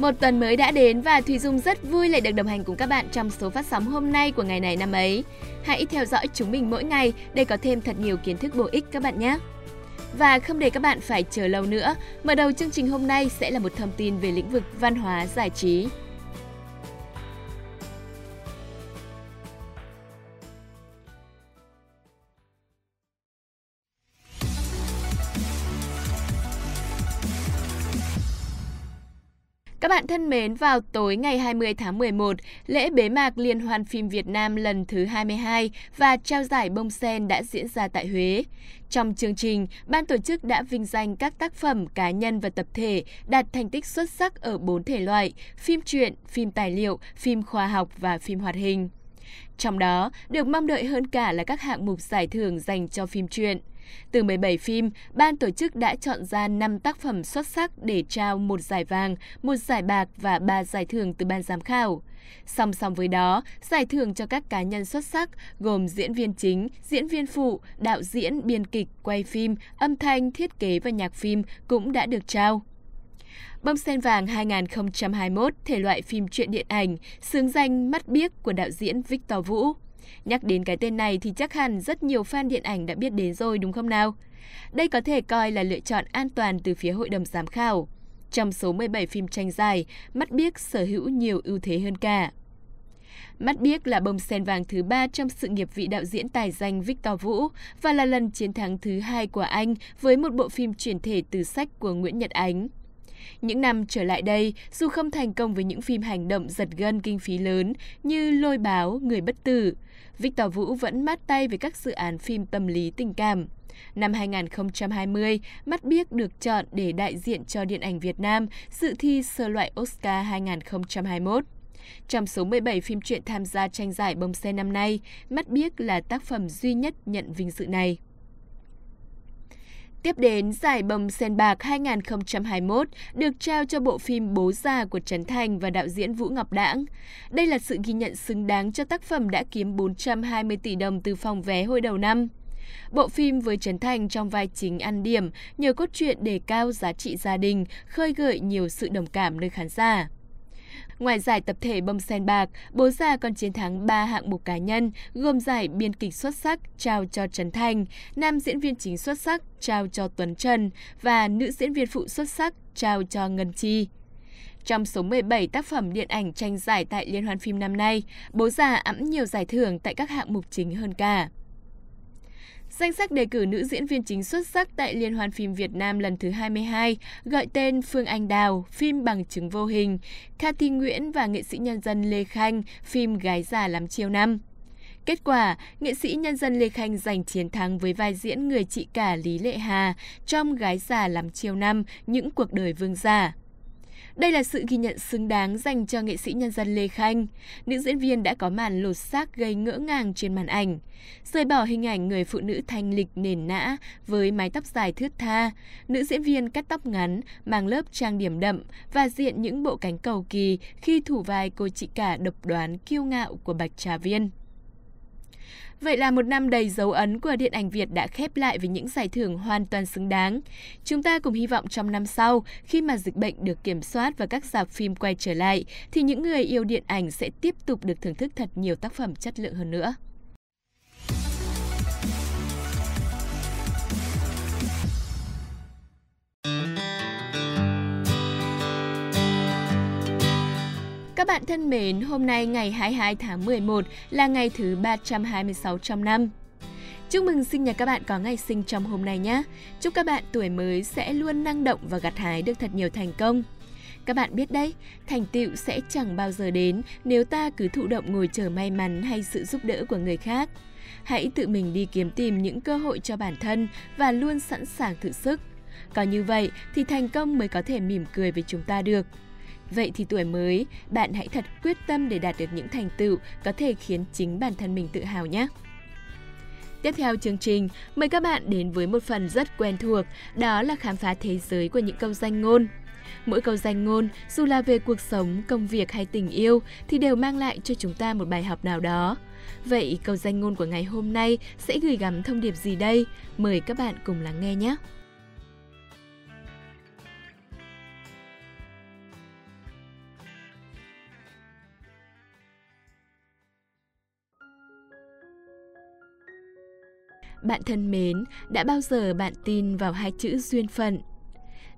Một tuần mới đã đến và Thùy Dung rất vui lại được đồng hành cùng các bạn trong số phát sóng hôm nay của ngày này năm ấy. Hãy theo dõi chúng mình mỗi ngày để có thêm thật nhiều kiến thức bổ ích các bạn nhé. Và không để các bạn phải chờ lâu nữa, mở đầu chương trình hôm nay sẽ là một thông tin về lĩnh vực văn hóa giải trí. Các bạn thân mến, vào tối ngày 20 tháng 11, lễ bế mạc Liên hoan phim Việt Nam lần thứ 22 và trao giải bông sen đã diễn ra tại Huế. Trong chương trình, ban tổ chức đã vinh danh các tác phẩm cá nhân và tập thể đạt thành tích xuất sắc ở bốn thể loại: phim truyện, phim tài liệu, phim khoa học và phim hoạt hình. Trong đó, được mong đợi hơn cả là các hạng mục giải thưởng dành cho phim truyện. Từ 17 phim, ban tổ chức đã chọn ra 5 tác phẩm xuất sắc để trao một giải vàng, một giải bạc và 3 giải thưởng từ ban giám khảo. Song song với đó, giải thưởng cho các cá nhân xuất sắc gồm diễn viên chính, diễn viên phụ, đạo diễn, biên kịch, quay phim, âm thanh, thiết kế và nhạc phim cũng đã được trao. Bông sen vàng 2021 thể loại phim truyện điện ảnh, xướng danh mắt biếc của đạo diễn Victor Vũ. Nhắc đến cái tên này thì chắc hẳn rất nhiều fan điện ảnh đã biết đến rồi đúng không nào? Đây có thể coi là lựa chọn an toàn từ phía hội đồng giám khảo. Trong số 17 phim tranh dài, Mắt Biếc sở hữu nhiều ưu thế hơn cả. Mắt Biếc là bông sen vàng thứ ba trong sự nghiệp vị đạo diễn tài danh Victor Vũ và là lần chiến thắng thứ hai của anh với một bộ phim chuyển thể từ sách của Nguyễn Nhật Ánh. Những năm trở lại đây, dù không thành công với những phim hành động giật gân kinh phí lớn như Lôi báo, Người bất tử, Victor Vũ vẫn mát tay với các dự án phim tâm lý tình cảm. Năm 2020, Mắt Biếc được chọn để đại diện cho điện ảnh Việt Nam dự thi sơ loại Oscar 2021. Trong số 17 phim truyện tham gia tranh giải bông sen năm nay, Mắt Biếc là tác phẩm duy nhất nhận vinh dự này. Tiếp đến, giải bầm sen bạc 2021 được trao cho bộ phim Bố già của Trấn Thành và đạo diễn Vũ Ngọc Đãng. Đây là sự ghi nhận xứng đáng cho tác phẩm đã kiếm 420 tỷ đồng từ phòng vé hồi đầu năm. Bộ phim với Trấn Thành trong vai chính ăn điểm nhờ cốt truyện đề cao giá trị gia đình, khơi gợi nhiều sự đồng cảm nơi khán giả. Ngoài giải tập thể bông sen bạc, bố già còn chiến thắng 3 hạng mục cá nhân, gồm giải biên kịch xuất sắc trao cho Trấn Thành, nam diễn viên chính xuất sắc trao cho Tuấn Trần và nữ diễn viên phụ xuất sắc trao cho Ngân Chi. Trong số 17 tác phẩm điện ảnh tranh giải tại Liên hoan phim năm nay, Bố già ẵm nhiều giải thưởng tại các hạng mục chính hơn cả. Danh sách đề cử nữ diễn viên chính xuất sắc tại Liên hoan phim Việt Nam lần thứ 22 gọi tên Phương Anh Đào, phim Bằng chứng vô hình, Cathy Nguyễn và nghệ sĩ nhân dân Lê Khanh, phim Gái già lắm chiêu năm. Kết quả, nghệ sĩ nhân dân Lê Khanh giành chiến thắng với vai diễn người chị cả Lý Lệ Hà trong Gái già lắm chiêu năm, những cuộc đời vương giả. Đây là sự ghi nhận xứng đáng dành cho nghệ sĩ nhân dân Lê Khanh. Nữ diễn viên đã có màn lột xác gây ngỡ ngàng trên màn ảnh. Rời bỏ hình ảnh người phụ nữ thanh lịch nền nã với mái tóc dài thướt tha, nữ diễn viên cắt tóc ngắn, mang lớp trang điểm đậm và diện những bộ cánh cầu kỳ khi thủ vai cô chị cả độc đoán kiêu ngạo của Bạch Trà Viên. Vậy là một năm đầy dấu ấn của điện ảnh Việt đã khép lại với những giải thưởng hoàn toàn xứng đáng. Chúng ta cùng hy vọng trong năm sau, khi mà dịch bệnh được kiểm soát và các dạp phim quay trở lại, thì những người yêu điện ảnh sẽ tiếp tục được thưởng thức thật nhiều tác phẩm chất lượng hơn nữa. Các bạn thân mến, hôm nay ngày 22 tháng 11 là ngày thứ 326 trong năm. Chúc mừng sinh nhật các bạn có ngày sinh trong hôm nay nhé. Chúc các bạn tuổi mới sẽ luôn năng động và gặt hái được thật nhiều thành công. Các bạn biết đấy, thành tựu sẽ chẳng bao giờ đến nếu ta cứ thụ động ngồi chờ may mắn hay sự giúp đỡ của người khác. Hãy tự mình đi kiếm tìm những cơ hội cho bản thân và luôn sẵn sàng thử sức. Có như vậy thì thành công mới có thể mỉm cười với chúng ta được. Vậy thì tuổi mới, bạn hãy thật quyết tâm để đạt được những thành tựu có thể khiến chính bản thân mình tự hào nhé. Tiếp theo chương trình, mời các bạn đến với một phần rất quen thuộc, đó là khám phá thế giới của những câu danh ngôn. Mỗi câu danh ngôn, dù là về cuộc sống, công việc hay tình yêu, thì đều mang lại cho chúng ta một bài học nào đó. Vậy câu danh ngôn của ngày hôm nay sẽ gửi gắm thông điệp gì đây? Mời các bạn cùng lắng nghe nhé! Bạn thân mến, đã bao giờ bạn tin vào hai chữ duyên phận?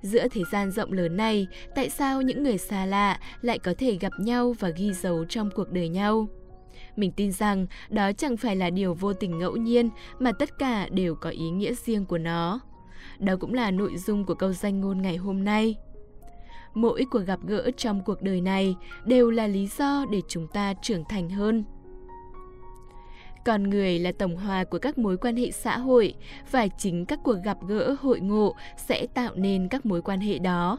Giữa thế gian rộng lớn này, tại sao những người xa lạ lại có thể gặp nhau và ghi dấu trong cuộc đời nhau? Mình tin rằng đó chẳng phải là điều vô tình ngẫu nhiên mà tất cả đều có ý nghĩa riêng của nó. Đó cũng là nội dung của câu danh ngôn ngày hôm nay. Mỗi cuộc gặp gỡ trong cuộc đời này đều là lý do để chúng ta trưởng thành hơn. Con người là tổng hòa của các mối quan hệ xã hội và chính các cuộc gặp gỡ hội ngộ sẽ tạo nên các mối quan hệ đó.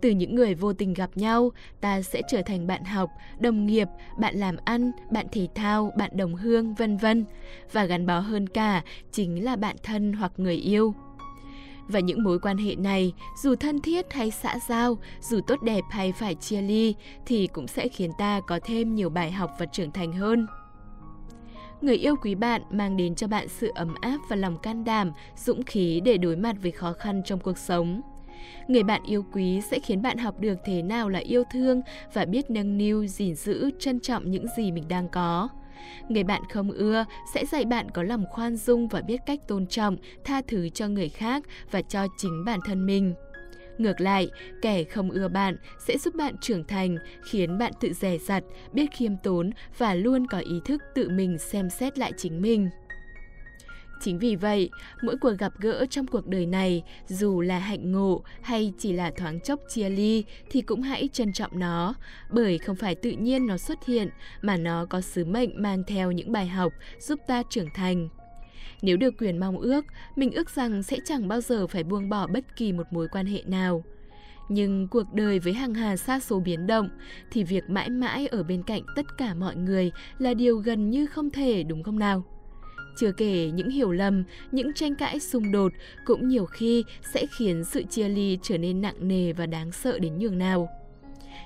Từ những người vô tình gặp nhau, ta sẽ trở thành bạn học, đồng nghiệp, bạn làm ăn, bạn thể thao, bạn đồng hương, vân vân. Và gắn bó hơn cả chính là bạn thân hoặc người yêu. Và những mối quan hệ này, dù thân thiết hay xã giao, dù tốt đẹp hay phải chia ly, thì cũng sẽ khiến ta có thêm nhiều bài học và trưởng thành hơn. Người yêu quý bạn mang đến cho bạn sự ấm áp và lòng can đảm, dũng khí để đối mặt với khó khăn trong cuộc sống. Người bạn yêu quý sẽ khiến bạn học được thế nào là yêu thương và biết nâng niu, gìn giữ, trân trọng những gì mình đang có. Người bạn không ưa sẽ dạy bạn có lòng khoan dung và biết cách tôn trọng, tha thứ cho người khác và cho chính bản thân mình. Ngược lại, kẻ không ưa bạn sẽ giúp bạn trưởng thành, khiến bạn tự rẻ rặt, biết khiêm tốn và luôn có ý thức tự mình xem xét lại chính mình. Chính vì vậy, mỗi cuộc gặp gỡ trong cuộc đời này, dù là hạnh ngộ hay chỉ là thoáng chốc chia ly, thì cũng hãy trân trọng nó, bởi không phải tự nhiên nó xuất hiện, mà nó có sứ mệnh mang theo những bài học giúp ta trưởng thành. Nếu được quyền mong ước, mình ước rằng sẽ chẳng bao giờ phải buông bỏ bất kỳ một mối quan hệ nào. Nhưng cuộc đời với hàng hà xa số biến động thì việc mãi mãi ở bên cạnh tất cả mọi người là điều gần như không thể đúng không nào? Chưa kể những hiểu lầm, những tranh cãi xung đột cũng nhiều khi sẽ khiến sự chia ly trở nên nặng nề và đáng sợ đến nhường nào.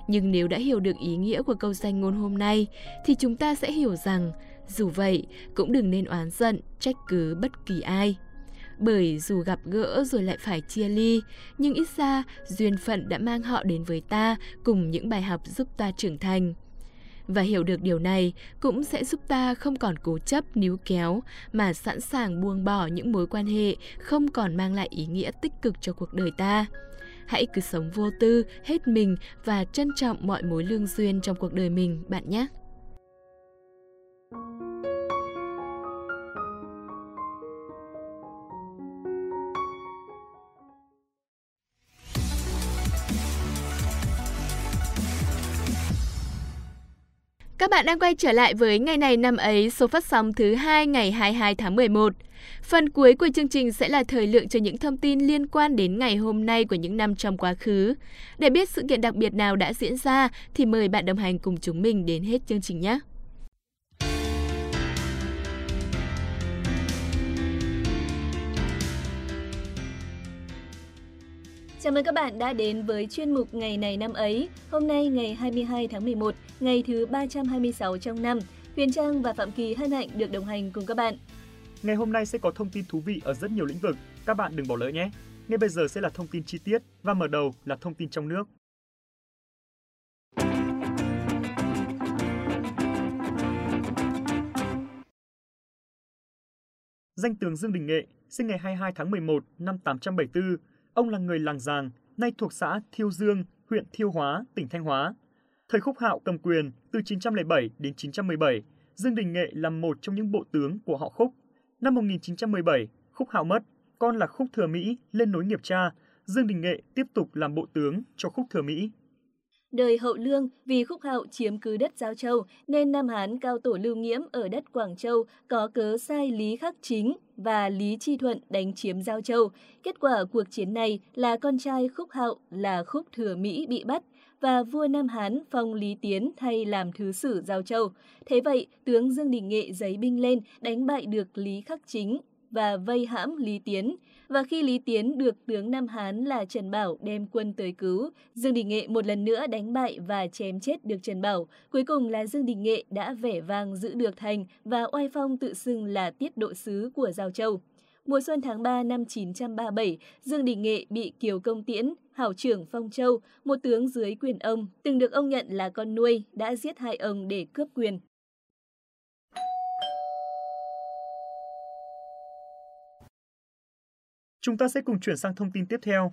Nhưng nếu đã hiểu được ý nghĩa của câu danh ngôn hôm nay thì chúng ta sẽ hiểu rằng dù vậy cũng đừng nên oán giận, trách cứ bất kỳ ai. Bởi dù gặp gỡ rồi lại phải chia ly, nhưng ít ra duyên phận đã mang họ đến với ta cùng những bài học giúp ta trưởng thành. Và hiểu được điều này cũng sẽ giúp ta không còn cố chấp níu kéo mà sẵn sàng buông bỏ những mối quan hệ không còn mang lại ý nghĩa tích cực cho cuộc đời ta. Hãy cứ sống vô tư, hết mình và trân trọng mọi mối lương duyên trong cuộc đời mình bạn nhé. Các bạn đang quay trở lại với ngày này năm ấy, số phát sóng thứ hai ngày 22 tháng 11. Phần cuối của chương trình sẽ là thời lượng cho những thông tin liên quan đến ngày hôm nay của những năm trong quá khứ. Để biết sự kiện đặc biệt nào đã diễn ra thì mời bạn đồng hành cùng chúng mình đến hết chương trình nhé. Chào mừng các bạn đã đến với chuyên mục Ngày này năm ấy. Hôm nay ngày 22 tháng 11, ngày thứ 326 trong năm. Huyền Trang và Phạm Kỳ hân hạnh được đồng hành cùng các bạn. Ngày hôm nay sẽ có thông tin thú vị ở rất nhiều lĩnh vực, các bạn đừng bỏ lỡ nhé. Ngay bây giờ sẽ là thông tin chi tiết và mở đầu là thông tin trong nước. Danh tướng Dương Đình Nghệ, sinh ngày 22 tháng 11 năm 874, Ông là người làng Giàng, nay thuộc xã Thiêu Dương, huyện Thiêu Hóa, tỉnh Thanh Hóa. Thời Khúc Hạo cầm quyền từ 907 đến 917, Dương Đình Nghệ là một trong những bộ tướng của họ Khúc. Năm 1917, Khúc Hạo mất, con là Khúc Thừa Mỹ lên nối nghiệp cha, Dương Đình Nghệ tiếp tục làm bộ tướng cho Khúc Thừa Mỹ. Đời hậu lương vì khúc hạo chiếm cứ đất Giao Châu nên Nam Hán cao tổ lưu nghiễm ở đất Quảng Châu có cớ sai Lý Khắc Chính và Lý Chi Thuận đánh chiếm Giao Châu. Kết quả cuộc chiến này là con trai khúc hạo là khúc thừa Mỹ bị bắt và vua Nam Hán phong Lý Tiến thay làm thứ sử Giao Châu. Thế vậy, tướng Dương Đình Nghệ giấy binh lên đánh bại được Lý Khắc Chính và vây hãm Lý Tiến. Và khi Lý Tiến được tướng Nam Hán là Trần Bảo đem quân tới cứu, Dương Đình Nghệ một lần nữa đánh bại và chém chết được Trần Bảo. Cuối cùng là Dương Đình Nghệ đã vẻ vang giữ được thành và oai phong tự xưng là tiết độ sứ của Giao Châu. Mùa xuân tháng 3 năm 937, Dương Đình Nghệ bị Kiều Công Tiễn, hảo trưởng Phong Châu, một tướng dưới quyền ông, từng được ông nhận là con nuôi, đã giết hai ông để cướp quyền. Chúng ta sẽ cùng chuyển sang thông tin tiếp theo.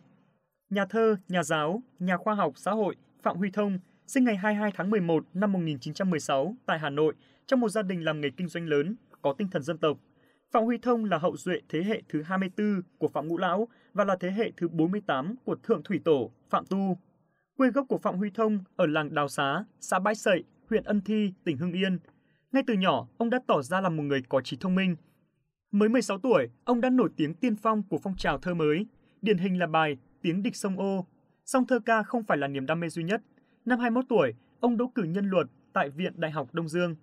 Nhà thơ, nhà giáo, nhà khoa học xã hội Phạm Huy Thông sinh ngày 22 tháng 11 năm 1916 tại Hà Nội trong một gia đình làm nghề kinh doanh lớn, có tinh thần dân tộc. Phạm Huy Thông là hậu duệ thế hệ thứ 24 của Phạm Ngũ Lão và là thế hệ thứ 48 của Thượng Thủy Tổ Phạm Tu. Quê gốc của Phạm Huy Thông ở làng Đào Xá, xã Bãi Sậy, huyện Ân Thi, tỉnh Hưng Yên. Ngay từ nhỏ, ông đã tỏ ra là một người có trí thông minh. Mới 16 tuổi, ông đã nổi tiếng tiên phong của phong trào thơ mới, điển hình là bài Tiếng địch sông ô. Song thơ ca không phải là niềm đam mê duy nhất. Năm 21 tuổi, ông đỗ cử nhân luật tại Viện Đại học Đông Dương.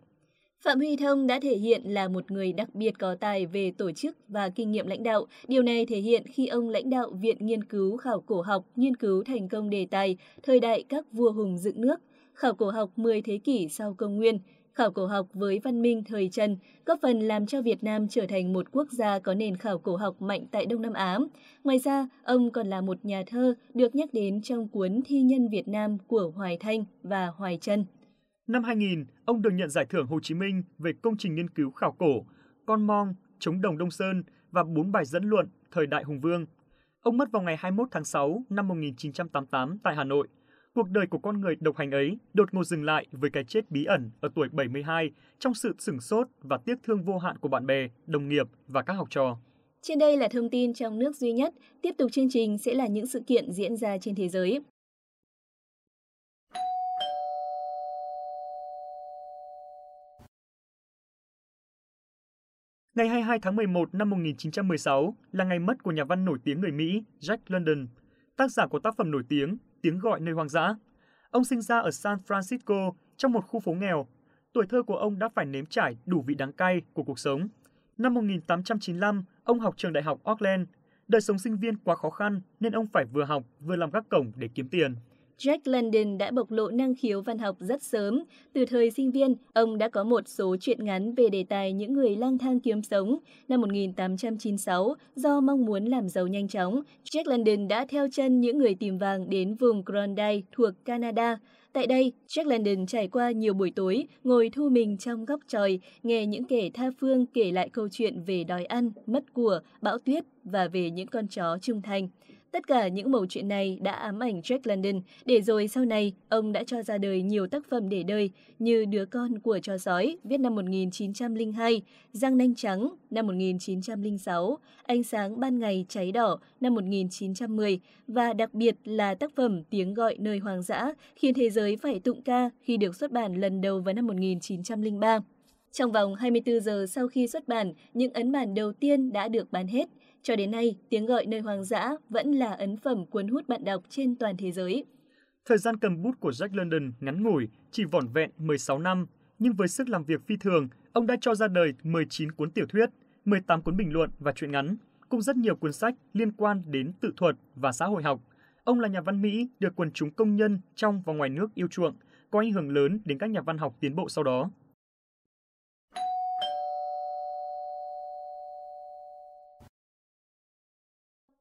Phạm Huy Thông đã thể hiện là một người đặc biệt có tài về tổ chức và kinh nghiệm lãnh đạo. Điều này thể hiện khi ông lãnh đạo Viện Nghiên cứu Khảo cổ học nghiên cứu thành công đề tài thời đại các vua hùng dựng nước, khảo cổ học 10 thế kỷ sau công nguyên, khảo cổ học với văn minh thời Trần, góp phần làm cho Việt Nam trở thành một quốc gia có nền khảo cổ học mạnh tại Đông Nam Á. Ngoài ra, ông còn là một nhà thơ được nhắc đến trong cuốn Thi nhân Việt Nam của Hoài Thanh và Hoài Trân. Năm 2000, ông được nhận giải thưởng Hồ Chí Minh về công trình nghiên cứu khảo cổ, Con Mong, Chống Đồng Đông Sơn và bốn bài dẫn luận thời đại Hùng Vương. Ông mất vào ngày 21 tháng 6 năm 1988 tại Hà Nội. Cuộc đời của con người độc hành ấy đột ngột dừng lại với cái chết bí ẩn ở tuổi 72 trong sự sửng sốt và tiếc thương vô hạn của bạn bè, đồng nghiệp và các học trò. Trên đây là thông tin trong nước duy nhất. Tiếp tục chương trình sẽ là những sự kiện diễn ra trên thế giới. Ngày 22 tháng 11 năm 1916 là ngày mất của nhà văn nổi tiếng người Mỹ Jack London, tác giả của tác phẩm nổi tiếng Tiếng gọi nơi hoang dã. Ông sinh ra ở San Francisco trong một khu phố nghèo. Tuổi thơ của ông đã phải nếm trải đủ vị đắng cay của cuộc sống. Năm 1895, ông học trường đại học Auckland. Đời sống sinh viên quá khó khăn nên ông phải vừa học vừa làm gác cổng để kiếm tiền. Jack London đã bộc lộ năng khiếu văn học rất sớm. Từ thời sinh viên, ông đã có một số truyện ngắn về đề tài những người lang thang kiếm sống. Năm 1896, do mong muốn làm giàu nhanh chóng, Jack London đã theo chân những người tìm vàng đến vùng Klondike thuộc Canada. Tại đây, Jack London trải qua nhiều buổi tối, ngồi thu mình trong góc tròi, nghe những kẻ tha phương kể lại câu chuyện về đói ăn, mất của, bão tuyết và về những con chó trung thành. Tất cả những mẩu chuyện này đã ám ảnh Jack London, để rồi sau này ông đã cho ra đời nhiều tác phẩm để đời như Đứa con của chó sói viết năm 1902, Giang nanh trắng năm 1906, Ánh sáng ban ngày cháy đỏ năm 1910 và đặc biệt là tác phẩm Tiếng gọi nơi hoang dã khiến thế giới phải tụng ca khi được xuất bản lần đầu vào năm 1903. Trong vòng 24 giờ sau khi xuất bản, những ấn bản đầu tiên đã được bán hết – cho đến nay, tiếng gọi nơi hoang dã vẫn là ấn phẩm cuốn hút bạn đọc trên toàn thế giới. Thời gian cầm bút của Jack London ngắn ngủi, chỉ vỏn vẹn 16 năm, nhưng với sức làm việc phi thường, ông đã cho ra đời 19 cuốn tiểu thuyết, 18 cuốn bình luận và truyện ngắn, cùng rất nhiều cuốn sách liên quan đến tự thuật và xã hội học. Ông là nhà văn Mỹ được quần chúng công nhân trong và ngoài nước yêu chuộng, có ảnh hưởng lớn đến các nhà văn học tiến bộ sau đó.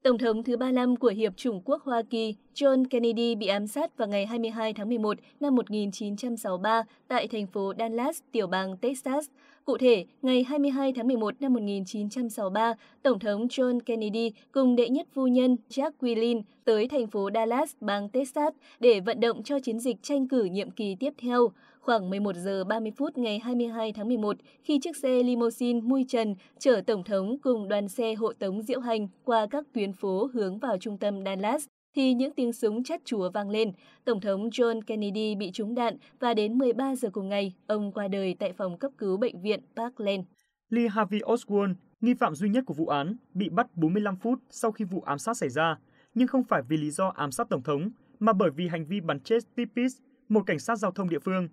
Tổng thống thứ 35 của Hiệp chủng quốc Hoa Kỳ John Kennedy bị ám sát vào ngày 22 tháng 11 năm 1963 tại thành phố Dallas, tiểu bang Texas. Cụ thể, ngày 22 tháng 11 năm 1963, Tổng thống John Kennedy cùng đệ nhất phu nhân Jack Quillin tới thành phố Dallas, bang Texas để vận động cho chiến dịch tranh cử nhiệm kỳ tiếp theo. Khoảng 11 giờ 30 phút ngày 22 tháng 11, khi chiếc xe limousine mui trần chở Tổng thống cùng đoàn xe hộ tống diễu hành qua các tuyến phố hướng vào trung tâm Dallas, thì những tiếng súng chát chúa vang lên. Tổng thống John Kennedy bị trúng đạn và đến 13 giờ cùng ngày, ông qua đời tại phòng cấp cứu bệnh viện Parkland. Lee Harvey Oswald, nghi phạm duy nhất của vụ án, bị bắt 45 phút sau khi vụ ám sát xảy ra, nhưng không phải vì lý do ám sát tổng thống, mà bởi vì hành vi bắn chết Tippis, một cảnh sát giao thông địa phương.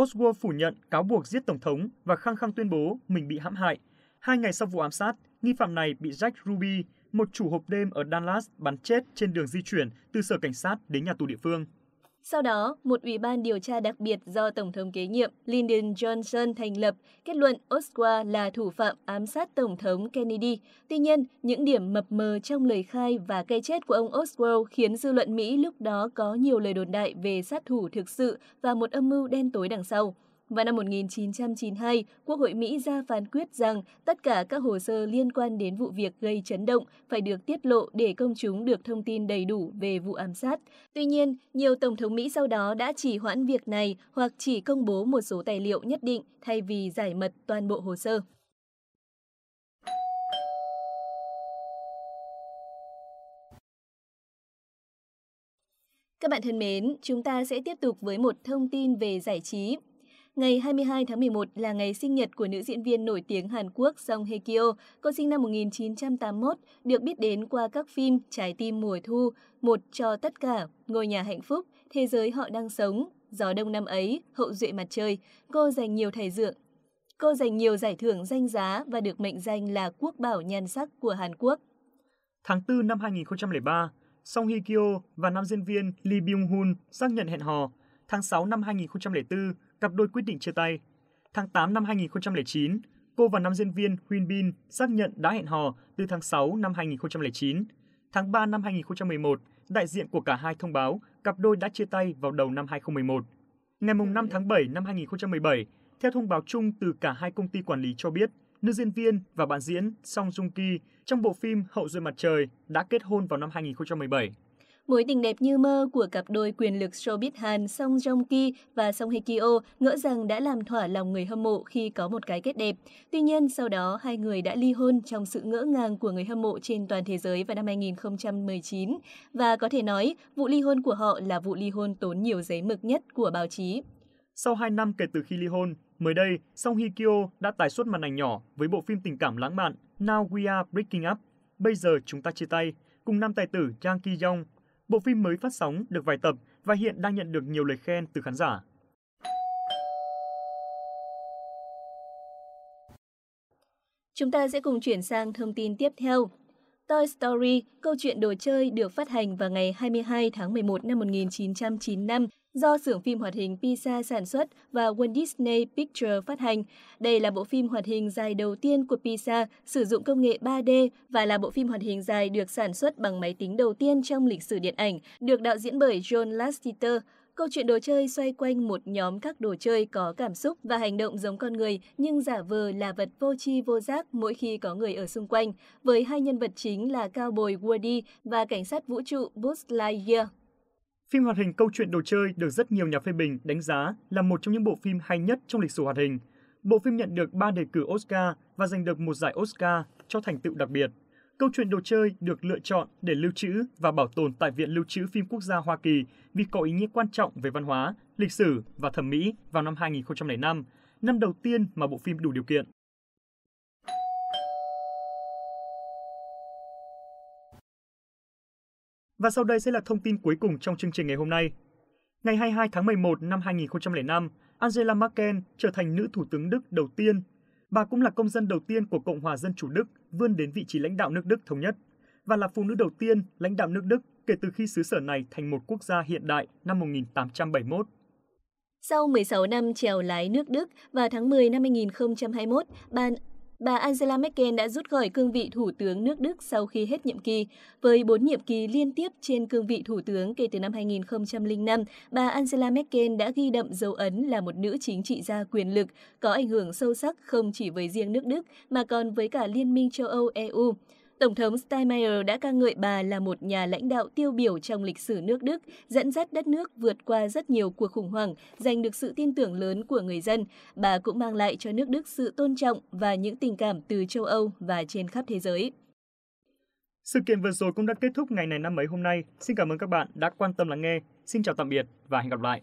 Oswald phủ nhận cáo buộc giết tổng thống và khăng khăng tuyên bố mình bị hãm hại. Hai ngày sau vụ ám sát, nghi phạm này bị Jack Ruby, một chủ hộp đêm ở Dallas bắn chết trên đường di chuyển từ sở cảnh sát đến nhà tù địa phương. Sau đó, một ủy ban điều tra đặc biệt do Tổng thống kế nhiệm Lyndon Johnson thành lập kết luận Oswald là thủ phạm ám sát Tổng thống Kennedy. Tuy nhiên, những điểm mập mờ trong lời khai và cây chết của ông Oswald khiến dư luận Mỹ lúc đó có nhiều lời đồn đại về sát thủ thực sự và một âm mưu đen tối đằng sau. Vào năm 1992, Quốc hội Mỹ ra phán quyết rằng tất cả các hồ sơ liên quan đến vụ việc gây chấn động phải được tiết lộ để công chúng được thông tin đầy đủ về vụ ám sát. Tuy nhiên, nhiều Tổng thống Mỹ sau đó đã chỉ hoãn việc này hoặc chỉ công bố một số tài liệu nhất định thay vì giải mật toàn bộ hồ sơ. Các bạn thân mến, chúng ta sẽ tiếp tục với một thông tin về giải trí. Ngày 22 tháng 11 là ngày sinh nhật của nữ diễn viên nổi tiếng Hàn Quốc Song Hye Kyo. Cô sinh năm 1981, được biết đến qua các phim Trái tim mùa thu, Một cho tất cả, Ngôi nhà hạnh phúc, Thế giới họ đang sống, Gió đông năm ấy, Hậu duệ mặt trời. Cô giành nhiều thầy dượng. Cô giành nhiều giải thưởng danh giá và được mệnh danh là quốc bảo nhan sắc của Hàn Quốc. Tháng 4 năm 2003, Song Hye Kyo và nam diễn viên Lee Byung Hun xác nhận hẹn hò. Tháng 6 năm 2004, cặp đôi quyết định chia tay. Tháng 8 năm 2009, cô và nam diễn viên Huyên Bin xác nhận đã hẹn hò từ tháng 6 năm 2009. Tháng 3 năm 2011, đại diện của cả hai thông báo cặp đôi đã chia tay vào đầu năm 2011. Ngày 5 tháng 7 năm 2017, theo thông báo chung từ cả hai công ty quản lý cho biết, nữ diễn viên và bạn diễn Song Joong Ki trong bộ phim Hậu duệ mặt trời đã kết hôn vào năm 2017. Mối tình đẹp như mơ của cặp đôi quyền lực showbiz Hàn Song Joong Ki và Song Hye Kyo ngỡ rằng đã làm thỏa lòng người hâm mộ khi có một cái kết đẹp. Tuy nhiên, sau đó hai người đã ly hôn trong sự ngỡ ngàng của người hâm mộ trên toàn thế giới vào năm 2019. Và có thể nói, vụ ly hôn của họ là vụ ly hôn tốn nhiều giấy mực nhất của báo chí. Sau 2 năm kể từ khi ly hôn, mới đây, Song Hye Kyo đã tái xuất màn ảnh nhỏ với bộ phim tình cảm lãng mạn Now We Are Breaking Up. Bây giờ chúng ta chia tay, cùng nam tài tử Jang Ki Yong Bộ phim mới phát sóng được vài tập và hiện đang nhận được nhiều lời khen từ khán giả. Chúng ta sẽ cùng chuyển sang thông tin tiếp theo. Toy Story, câu chuyện đồ chơi được phát hành vào ngày 22 tháng 11 năm 1995 do xưởng phim hoạt hình Pixar sản xuất và Walt Disney Pictures phát hành. Đây là bộ phim hoạt hình dài đầu tiên của Pixar sử dụng công nghệ 3D và là bộ phim hoạt hình dài được sản xuất bằng máy tính đầu tiên trong lịch sử điện ảnh, được đạo diễn bởi John Lasseter. Câu chuyện đồ chơi xoay quanh một nhóm các đồ chơi có cảm xúc và hành động giống con người nhưng giả vờ là vật vô tri vô giác mỗi khi có người ở xung quanh, với hai nhân vật chính là cao bồi Woody và cảnh sát vũ trụ Buzz Lightyear. Phim hoạt hình Câu chuyện đồ chơi được rất nhiều nhà phê bình đánh giá là một trong những bộ phim hay nhất trong lịch sử hoạt hình. Bộ phim nhận được 3 đề cử Oscar và giành được một giải Oscar cho thành tựu đặc biệt. Câu chuyện đồ chơi được lựa chọn để lưu trữ và bảo tồn tại Viện Lưu trữ Phim Quốc gia Hoa Kỳ vì có ý nghĩa quan trọng về văn hóa, lịch sử và thẩm mỹ vào năm 2005, năm đầu tiên mà bộ phim đủ điều kiện. Và sau đây sẽ là thông tin cuối cùng trong chương trình ngày hôm nay. Ngày 22 tháng 11 năm 2005, Angela Merkel trở thành nữ thủ tướng Đức đầu tiên. Bà cũng là công dân đầu tiên của Cộng hòa Dân chủ Đức vươn đến vị trí lãnh đạo nước Đức thống nhất và là phụ nữ đầu tiên lãnh đạo nước Đức kể từ khi xứ sở này thành một quốc gia hiện đại năm 1871. Sau 16 năm trèo lái nước Đức, vào tháng 10 năm 2021, ban bà Angela Merkel đã rút khỏi cương vị Thủ tướng nước Đức sau khi hết nhiệm kỳ. Với bốn nhiệm kỳ liên tiếp trên cương vị Thủ tướng kể từ năm 2005, bà Angela Merkel đã ghi đậm dấu ấn là một nữ chính trị gia quyền lực, có ảnh hưởng sâu sắc không chỉ với riêng nước Đức mà còn với cả Liên minh châu Âu EU. Tổng thống Steinmeier đã ca ngợi bà là một nhà lãnh đạo tiêu biểu trong lịch sử nước Đức, dẫn dắt đất nước vượt qua rất nhiều cuộc khủng hoảng, giành được sự tin tưởng lớn của người dân. Bà cũng mang lại cho nước Đức sự tôn trọng và những tình cảm từ châu Âu và trên khắp thế giới. Sự kiện vừa rồi cũng đã kết thúc ngày này năm mấy hôm nay. Xin cảm ơn các bạn đã quan tâm lắng nghe. Xin chào tạm biệt và hẹn gặp lại.